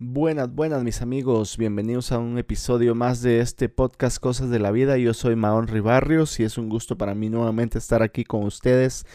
Buenas, buenas mis amigos, bienvenidos a un episodio más de este podcast Cosas de la Vida. Yo soy Maón Ribarrios y es un gusto para mí nuevamente estar aquí con ustedes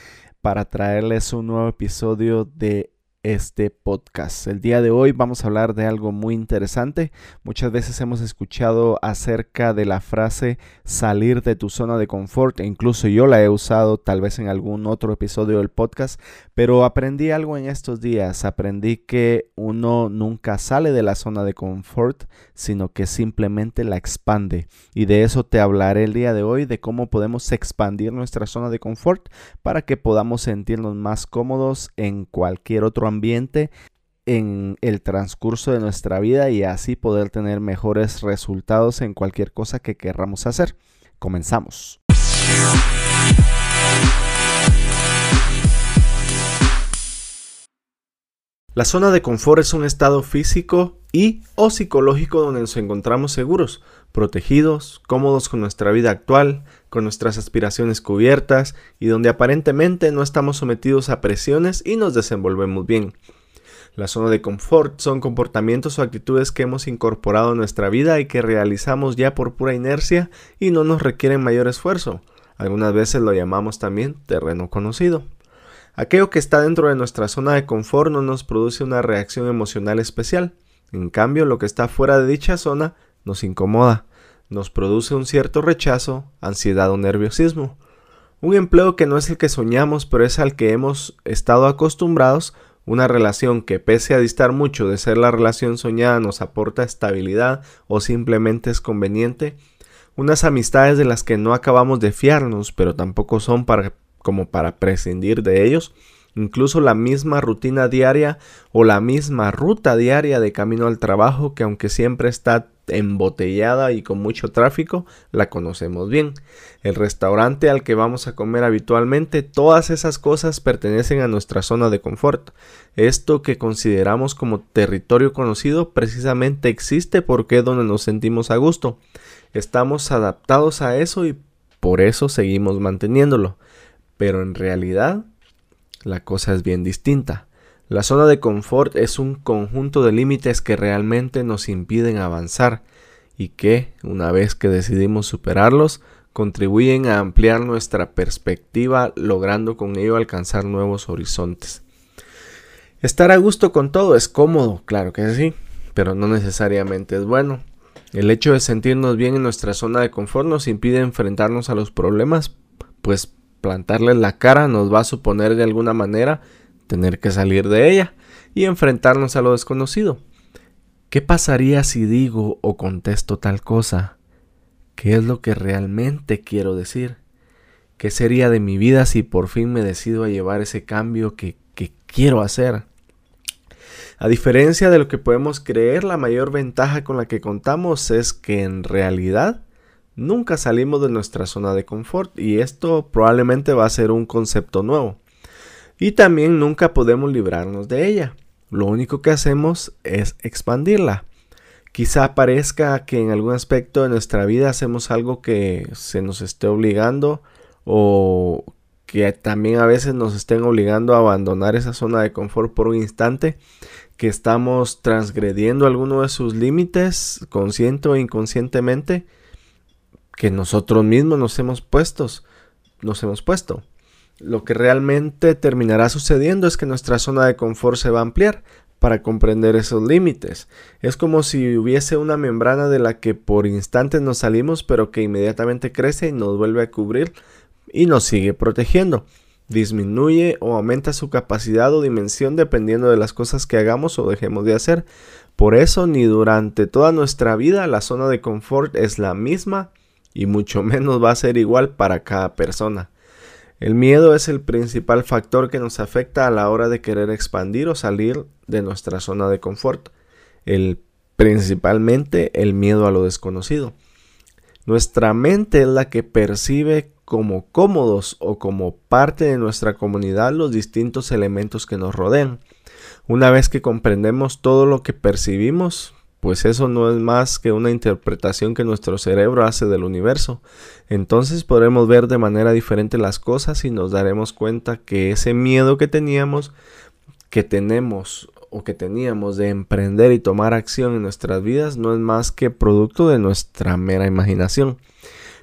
para traerles un nuevo episodio de este podcast. El día de hoy vamos a hablar de algo muy interesante. Muchas veces hemos escuchado acerca de la frase salir de tu zona de confort e incluso yo la he usado tal vez en algún otro episodio del podcast, pero aprendí algo en estos días. Aprendí que uno nunca sale de la zona de confort, sino que simplemente la expande. Y de eso te hablaré el día de hoy, de cómo podemos expandir nuestra zona de confort para que podamos sentirnos más cómodos en cualquier otro ambiente en el transcurso de nuestra vida y así poder tener mejores resultados en cualquier cosa que querramos hacer. Comenzamos. La zona de confort es un estado físico y o psicológico donde nos encontramos seguros, protegidos, cómodos con nuestra vida actual, con nuestras aspiraciones cubiertas y donde aparentemente no estamos sometidos a presiones y nos desenvolvemos bien. La zona de confort son comportamientos o actitudes que hemos incorporado en nuestra vida y que realizamos ya por pura inercia y no nos requieren mayor esfuerzo. Algunas veces lo llamamos también terreno conocido. Aquello que está dentro de nuestra zona de confort no nos produce una reacción emocional especial. En cambio, lo que está fuera de dicha zona nos incomoda, nos produce un cierto rechazo, ansiedad o nerviosismo. Un empleo que no es el que soñamos, pero es al que hemos estado acostumbrados, una relación que pese a distar mucho de ser la relación soñada nos aporta estabilidad o simplemente es conveniente, unas amistades de las que no acabamos de fiarnos, pero tampoco son para como para prescindir de ellos. Incluso la misma rutina diaria o la misma ruta diaria de camino al trabajo que aunque siempre está embotellada y con mucho tráfico, la conocemos bien. El restaurante al que vamos a comer habitualmente, todas esas cosas pertenecen a nuestra zona de confort. Esto que consideramos como territorio conocido precisamente existe porque es donde nos sentimos a gusto. Estamos adaptados a eso y por eso seguimos manteniéndolo. Pero en realidad la cosa es bien distinta. La zona de confort es un conjunto de límites que realmente nos impiden avanzar y que, una vez que decidimos superarlos, contribuyen a ampliar nuestra perspectiva, logrando con ello alcanzar nuevos horizontes. Estar a gusto con todo es cómodo, claro que sí, pero no necesariamente es bueno. El hecho de sentirnos bien en nuestra zona de confort nos impide enfrentarnos a los problemas, pues plantarles la cara nos va a suponer de alguna manera tener que salir de ella y enfrentarnos a lo desconocido. ¿Qué pasaría si digo o contesto tal cosa? ¿Qué es lo que realmente quiero decir? ¿Qué sería de mi vida si por fin me decido a llevar ese cambio que, que quiero hacer? A diferencia de lo que podemos creer, la mayor ventaja con la que contamos es que en realidad nunca salimos de nuestra zona de confort y esto probablemente va a ser un concepto nuevo. Y también nunca podemos librarnos de ella. Lo único que hacemos es expandirla. Quizá parezca que en algún aspecto de nuestra vida hacemos algo que se nos esté obligando o que también a veces nos estén obligando a abandonar esa zona de confort por un instante, que estamos transgrediendo alguno de sus límites, consciente o inconscientemente, que nosotros mismos nos hemos puestos, nos hemos puesto. Lo que realmente terminará sucediendo es que nuestra zona de confort se va a ampliar para comprender esos límites. Es como si hubiese una membrana de la que por instantes nos salimos, pero que inmediatamente crece y nos vuelve a cubrir y nos sigue protegiendo. Disminuye o aumenta su capacidad o dimensión dependiendo de las cosas que hagamos o dejemos de hacer. Por eso ni durante toda nuestra vida la zona de confort es la misma y mucho menos va a ser igual para cada persona. El miedo es el principal factor que nos afecta a la hora de querer expandir o salir de nuestra zona de confort. El, principalmente el miedo a lo desconocido. Nuestra mente es la que percibe como cómodos o como parte de nuestra comunidad los distintos elementos que nos rodean. Una vez que comprendemos todo lo que percibimos, pues eso no es más que una interpretación que nuestro cerebro hace del universo. Entonces podremos ver de manera diferente las cosas y nos daremos cuenta que ese miedo que teníamos, que tenemos o que teníamos de emprender y tomar acción en nuestras vidas no es más que producto de nuestra mera imaginación.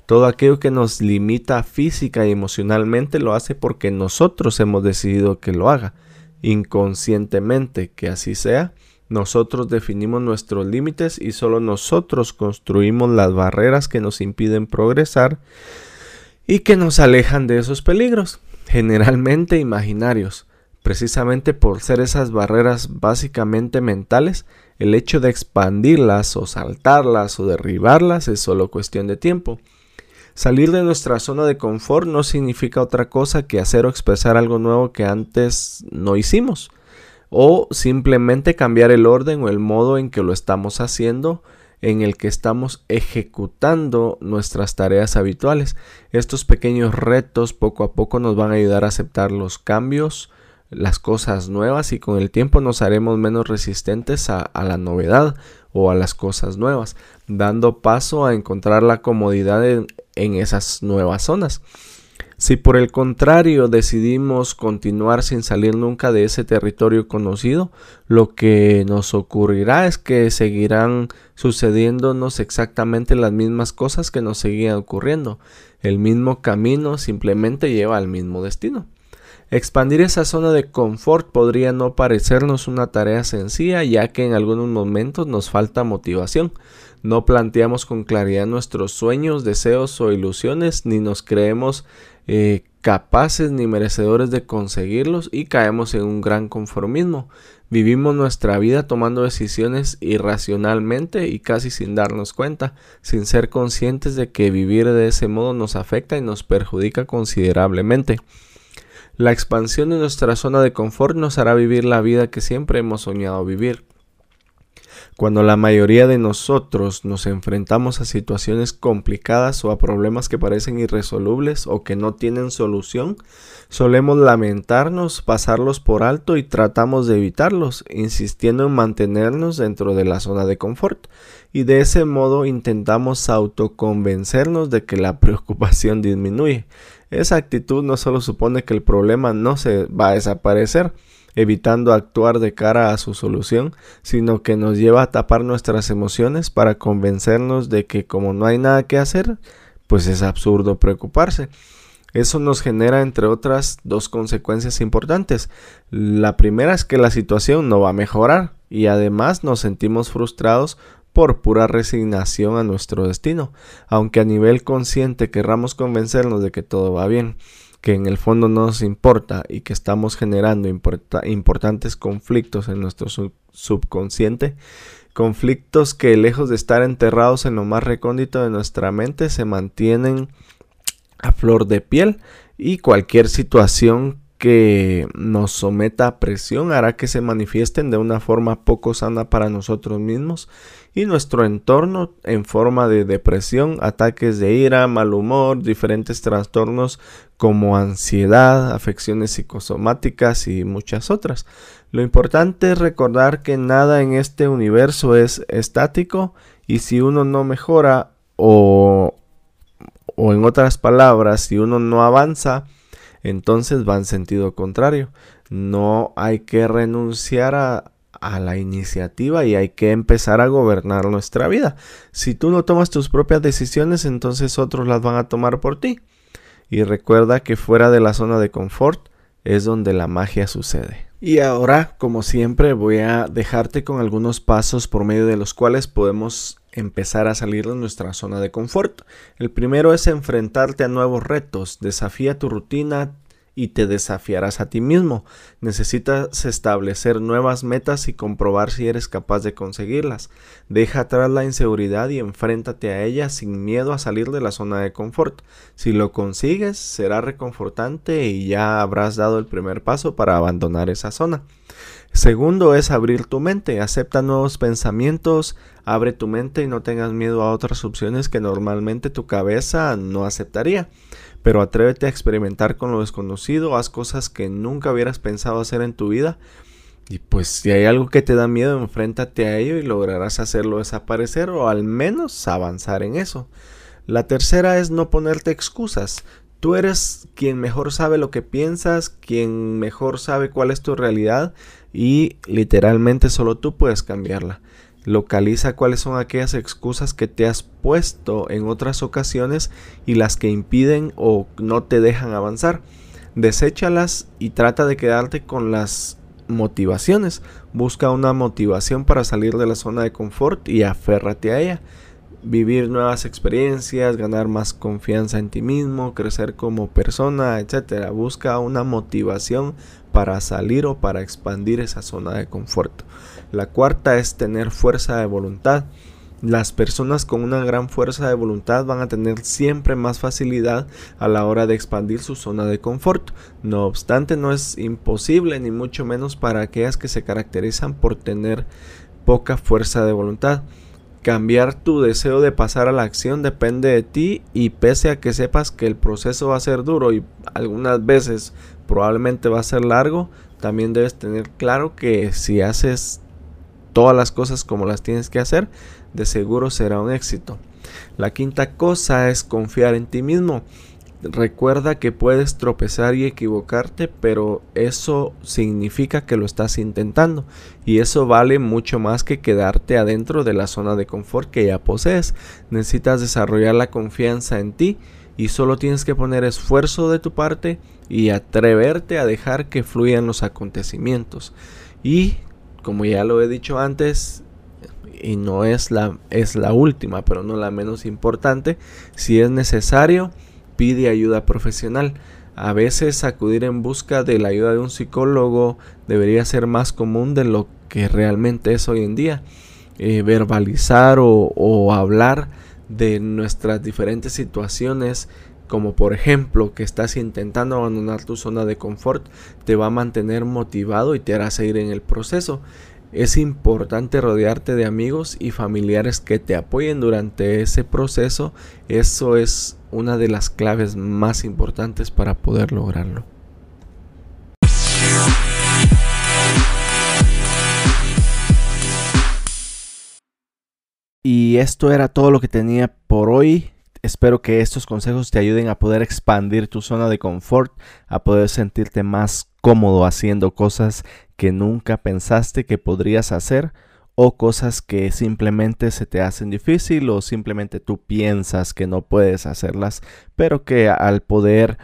Todo aquello que nos limita física y emocionalmente lo hace porque nosotros hemos decidido que lo haga. Inconscientemente que así sea, nosotros definimos nuestros límites y solo nosotros construimos las barreras que nos impiden progresar y que nos alejan de esos peligros, generalmente imaginarios. Precisamente por ser esas barreras básicamente mentales, el hecho de expandirlas o saltarlas o derribarlas es solo cuestión de tiempo. Salir de nuestra zona de confort no significa otra cosa que hacer o expresar algo nuevo que antes no hicimos, o simplemente cambiar el orden o el modo en que lo estamos haciendo, en el que estamos ejecutando nuestras tareas habituales. Estos pequeños retos poco a poco nos van a ayudar a aceptar los cambios, las cosas nuevas y con el tiempo nos haremos menos resistentes a, la novedad o a las cosas nuevas, dando paso a encontrar la comodidad en, esas nuevas zonas. Si por el contrario decidimos continuar sin salir nunca de ese territorio conocido, lo que nos ocurrirá es que seguirán sucediéndonos exactamente las mismas cosas que nos seguían ocurriendo. El mismo camino simplemente lleva al mismo destino. Expandir esa zona de confort podría no parecernos una tarea sencilla ya que en algunos momentos nos falta motivación. No planteamos con claridad nuestros sueños, deseos o ilusiones ni nos creemos eh, capaces ni merecedores de conseguirlos y caemos en un gran conformismo. Vivimos nuestra vida tomando decisiones irracionalmente y casi sin darnos cuenta, sin ser conscientes de que vivir de ese modo nos afecta y nos perjudica considerablemente. La expansión de nuestra zona de confort nos hará vivir la vida que siempre hemos soñado vivir. Cuando la mayoría de nosotros nos enfrentamos a situaciones complicadas o a problemas que parecen irresolubles o que no tienen solución, solemos lamentarnos, pasarlos por alto y tratamos de evitarlos, insistiendo en mantenernos dentro de la zona de confort. Y de ese modo intentamos autoconvencernos de que la preocupación disminuye. Esa actitud no solo supone que el problema no se va a desaparecer, evitando actuar de cara a su solución, sino que nos lleva a tapar nuestras emociones para convencernos de que como no hay nada que hacer, pues es absurdo preocuparse. Eso nos genera, entre otras, dos consecuencias importantes. La primera es que la situación no va a mejorar y además nos sentimos frustrados por pura resignación a nuestro destino, aunque a nivel consciente querramos convencernos de que todo va bien, que en el fondo no nos importa y que estamos generando importantes conflictos en nuestro subconsciente, conflictos que lejos de estar enterrados en lo más recóndito de nuestra mente se mantienen a flor de piel y cualquier situación que nos someta a presión hará que se manifiesten de una forma poco sana para nosotros mismos nuestro entorno en forma de depresión, ataques de ira, mal humor, diferentes trastornos como ansiedad, afecciones psicosomáticas y muchas otras. Lo importante es recordar que nada en este universo es estático y si uno no mejora o, o en otras palabras, si uno no avanza, entonces va en sentido contrario. No hay que renunciar a, la iniciativa y hay que empezar a gobernar nuestra vida. Si tú no tomas tus propias decisiones, entonces otros las van a tomar por ti. Y recuerda que fuera de la zona de confort es donde la magia sucede. Y ahora, como siempre, voy a dejarte con algunos pasos por medio de los cuales podemos empezar a salir de nuestra zona de confort. El primero es enfrentarte a nuevos retos, desafía tu rutina y te desafiarás a ti mismo. Necesitas establecer nuevas metas y comprobar si eres capaz de conseguirlas. Deja atrás la inseguridad y enfréntate a ella sin miedo a salir de la zona de confort. Si lo consigues, será reconfortante y ya habrás dado el primer paso para abandonar esa zona. Segundo es abrir tu mente, acepta nuevos pensamientos, abre tu mente y no tengas miedo a otras opciones que normalmente tu cabeza no aceptaría. Pero atrévete a experimentar con lo desconocido, haz cosas que nunca hubieras pensado hacer en tu vida. Y pues si hay algo que te da miedo, enfréntate a ello y lograrás hacerlo desaparecer o al menos avanzar en eso. La tercera es no ponerte excusas. Tú eres quien mejor sabe lo que piensas, quien mejor sabe cuál es tu realidad y literalmente solo tú puedes cambiarla. Localiza cuáles son aquellas excusas que te has puesto en otras ocasiones y las que impiden o no te dejan avanzar. Deséchalas y trata de quedarte con las motivaciones. Busca una motivación para salir de la zona de confort y aférrate a ella. Vivir nuevas experiencias, ganar más confianza en ti mismo, crecer como persona, etc. Busca una motivación para salir o para expandir esa zona de confort. La cuarta es tener fuerza de voluntad. Las personas con una gran fuerza de voluntad van a tener siempre más facilidad a la hora de expandir su zona de confort. No obstante, no es imposible ni mucho menos para aquellas que se caracterizan por tener poca fuerza de voluntad. Cambiar tu deseo de pasar a la acción depende de ti y pese a que sepas que el proceso va a ser duro y algunas veces probablemente va a ser largo, también debes tener claro que si haces todas las cosas como las tienes que hacer, de seguro será un éxito. La quinta cosa es confiar en ti mismo. Recuerda que puedes tropezar y equivocarte, pero eso significa que lo estás intentando. Y eso vale mucho más que quedarte adentro de la zona de confort que ya posees. Necesitas desarrollar la confianza en ti y solo tienes que poner esfuerzo de tu parte y atreverte a dejar que fluyan los acontecimientos. Y como ya lo he dicho antes, y no es la, es la última, pero no la menos importante, si es necesario, pide ayuda profesional. A veces acudir en busca de la ayuda de un psicólogo debería ser más común de lo que realmente es hoy en día. Eh, verbalizar o, o hablar de nuestras diferentes situaciones como por ejemplo que estás intentando abandonar tu zona de confort, te va a mantener motivado y te hará seguir en el proceso. Es importante rodearte de amigos y familiares que te apoyen durante ese proceso. Eso es una de las claves más importantes para poder lograrlo. Y esto era todo lo que tenía por hoy. Espero que estos consejos te ayuden a poder expandir tu zona de confort, a poder sentirte más cómodo haciendo cosas que nunca pensaste que podrías hacer o cosas que simplemente se te hacen difícil o simplemente tú piensas que no puedes hacerlas, pero que al poder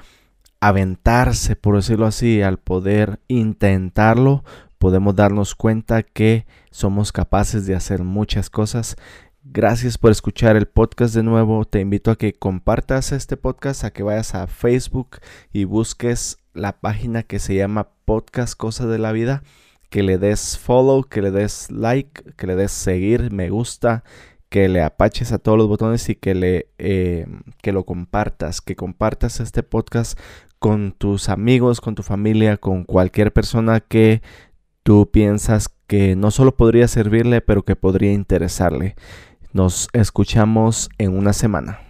aventarse, por decirlo así, al poder intentarlo, podemos darnos cuenta que somos capaces de hacer muchas cosas Gracias por escuchar el podcast de nuevo. Te invito a que compartas este podcast, a que vayas a Facebook y busques la página que se llama Podcast Cosas de la Vida, que le des follow, que le des like, que le des seguir, me gusta, que le apaches a todos los botones y que le eh, que lo compartas, que compartas este podcast con tus amigos, con tu familia, con cualquier persona que tú piensas que no solo podría servirle, pero que podría interesarle. Nos escuchamos en una semana.